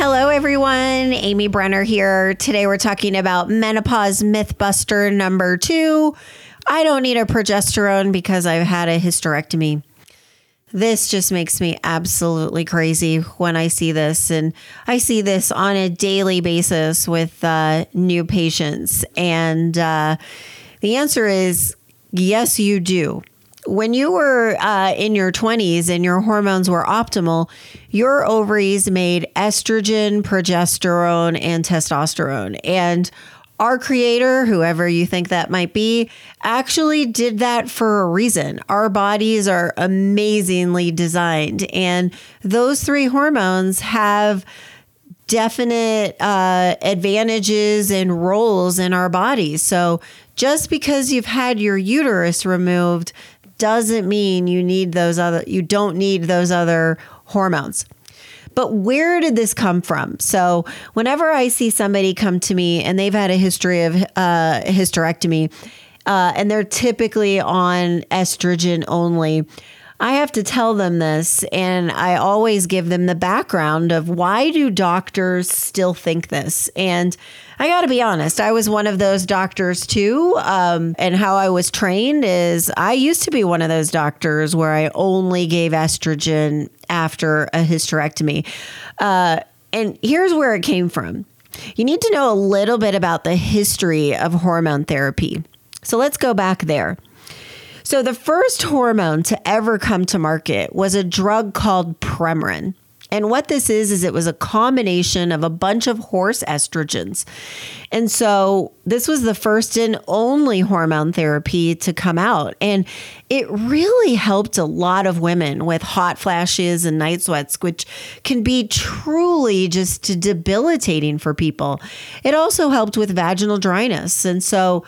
Hello, everyone. Amy Brenner here. Today we're talking about menopause mythbuster number two. I don't need a progesterone because I've had a hysterectomy. This just makes me absolutely crazy when I see this. And I see this on a daily basis with uh, new patients. And uh, the answer is yes, you do when you were uh, in your 20s and your hormones were optimal, your ovaries made estrogen, progesterone, and testosterone. And our creator, whoever you think that might be, actually did that for a reason. Our bodies are amazingly designed, and those three hormones have definite uh, advantages and roles in our bodies. So just because you've had your uterus removed doesn't mean you need those other you don't need those other hormones. But where did this come from? So, whenever I see somebody come to me and they've had a history of uh, hysterectomy, uh, and they're typically on estrogen only, I have to tell them this, and I always give them the background of why do doctors still think this? And I got to be honest, I was one of those doctors too. Um, and how I was trained is I used to be one of those doctors where I only gave estrogen after a hysterectomy. Uh, and here's where it came from. You need to know a little bit about the history of hormone therapy. So let's go back there. So, the first hormone to ever come to market was a drug called Premarin. And what this is, is it was a combination of a bunch of horse estrogens. And so this was the first and only hormone therapy to come out. And it really helped a lot of women with hot flashes and night sweats, which can be truly just debilitating for people. It also helped with vaginal dryness. And so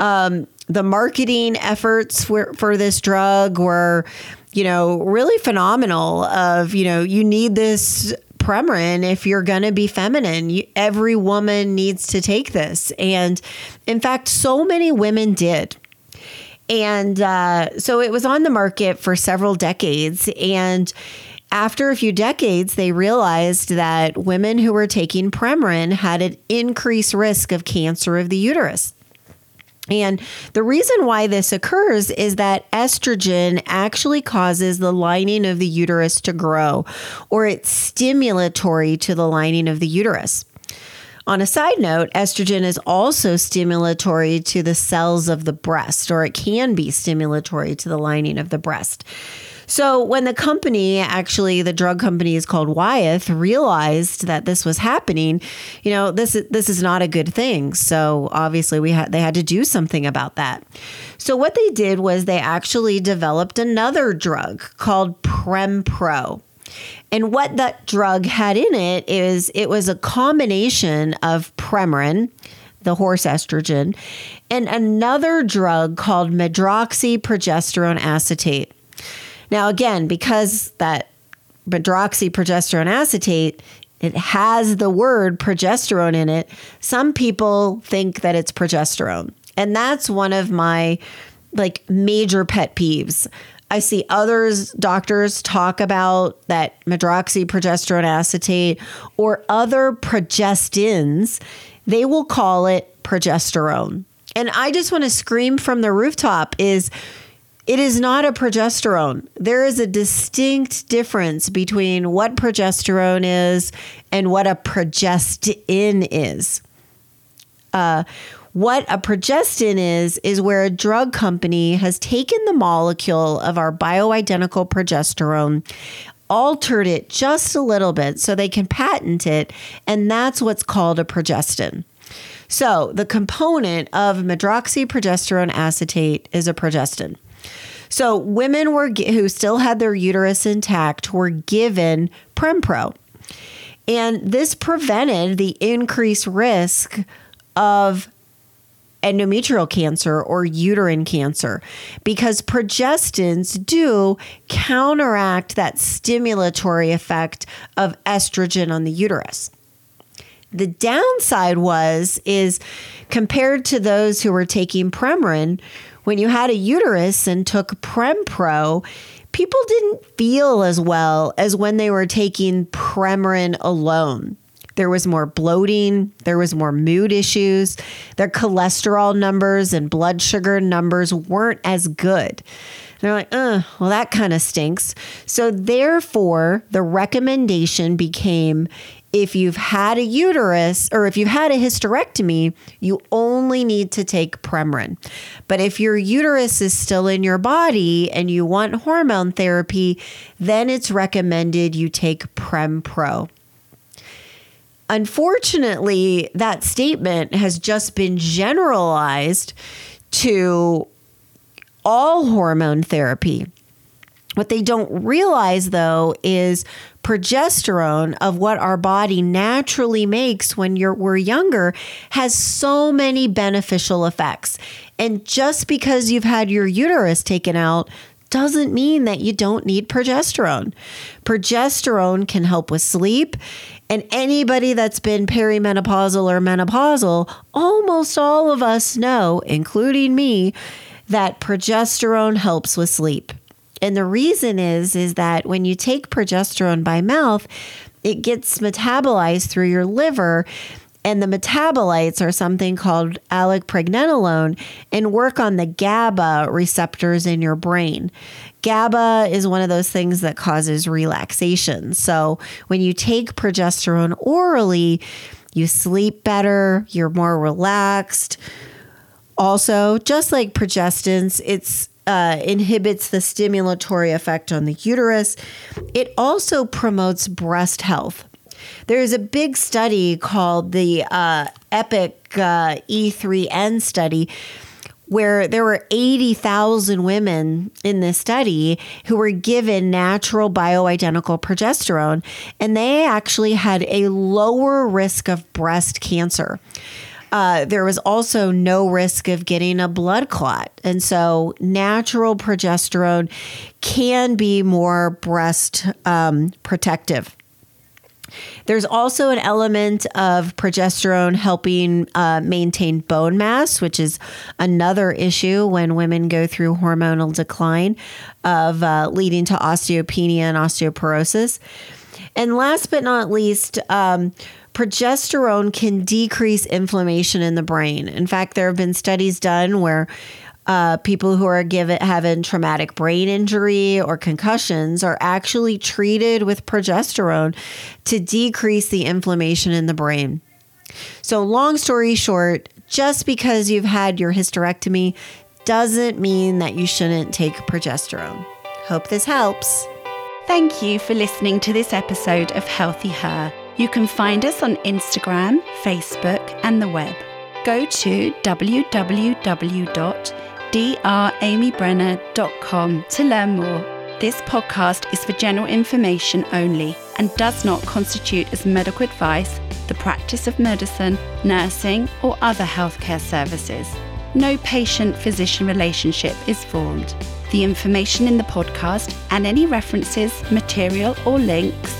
um, the marketing efforts for, for this drug were, you know, really phenomenal. Of, you know, you need this Premarin if you're going to be feminine. You, every woman needs to take this. And in fact, so many women did. And uh, so it was on the market for several decades. And after a few decades, they realized that women who were taking Premarin had an increased risk of cancer of the uterus. And the reason why this occurs is that estrogen actually causes the lining of the uterus to grow, or it's stimulatory to the lining of the uterus. On a side note, estrogen is also stimulatory to the cells of the breast, or it can be stimulatory to the lining of the breast. So when the company, actually the drug company is called Wyeth, realized that this was happening, you know, this this is not a good thing. So obviously we had they had to do something about that. So what they did was they actually developed another drug called Prempro. And what that drug had in it is it was a combination of Premarin, the horse estrogen, and another drug called medroxyprogesterone acetate. Now, again, because that medroxyprogesterone acetate, it has the word progesterone in it, some people think that it's progesterone. And that's one of my like major pet peeves. I see others, doctors talk about that medroxyprogesterone acetate or other progestins. They will call it progesterone. And I just want to scream from the rooftop is it is not a progesterone. There is a distinct difference between what progesterone is and what a progestin is. Uh, what a progestin is, is where a drug company has taken the molecule of our bioidentical progesterone, altered it just a little bit so they can patent it, and that's what's called a progestin. So, the component of medroxyprogesterone acetate is a progestin. So women were who still had their uterus intact were given Prempro. And this prevented the increased risk of endometrial cancer or uterine cancer because progestins do counteract that stimulatory effect of estrogen on the uterus. The downside was is compared to those who were taking Premarin, when you had a uterus and took Prempro, people didn't feel as well as when they were taking Premarin alone. There was more bloating, there was more mood issues, their cholesterol numbers and blood sugar numbers weren't as good. They're like, uh, well, that kind of stinks. So, therefore, the recommendation became if you've had a uterus or if you've had a hysterectomy, you only need to take Premarin. But if your uterus is still in your body and you want hormone therapy, then it's recommended you take Prempro. Unfortunately, that statement has just been generalized to all hormone therapy. What they don't realize, though, is progesterone of what our body naturally makes when you're we're younger has so many beneficial effects. And just because you've had your uterus taken out doesn't mean that you don't need progesterone. Progesterone can help with sleep. And anybody that's been perimenopausal or menopausal, almost all of us know, including me, that progesterone helps with sleep. And the reason is is that when you take progesterone by mouth, it gets metabolized through your liver and the metabolites are something called allopregnanolone and work on the GABA receptors in your brain. GABA is one of those things that causes relaxation. So when you take progesterone orally, you sleep better, you're more relaxed. Also, just like progestins, it's uh, inhibits the stimulatory effect on the uterus. It also promotes breast health. There is a big study called the uh, EPIC uh, E3N study where there were 80,000 women in this study who were given natural bioidentical progesterone, and they actually had a lower risk of breast cancer. Uh, there was also no risk of getting a blood clot. And so natural progesterone can be more breast um, protective. There's also an element of progesterone helping uh, maintain bone mass, which is another issue when women go through hormonal decline of uh, leading to osteopenia and osteoporosis. And last but not least, um, progesterone can decrease inflammation in the brain. In fact, there have been studies done where uh, people who are given having traumatic brain injury or concussions are actually treated with progesterone to decrease the inflammation in the brain. So, long story short, just because you've had your hysterectomy doesn't mean that you shouldn't take progesterone. Hope this helps. Thank you for listening to this episode of Healthy Her. You can find us on Instagram, Facebook, and the web. Go to www.dramybrenner.com to learn more. This podcast is for general information only and does not constitute as medical advice, the practice of medicine, nursing, or other healthcare services. No patient physician relationship is formed. The information in the podcast and any references, material, or links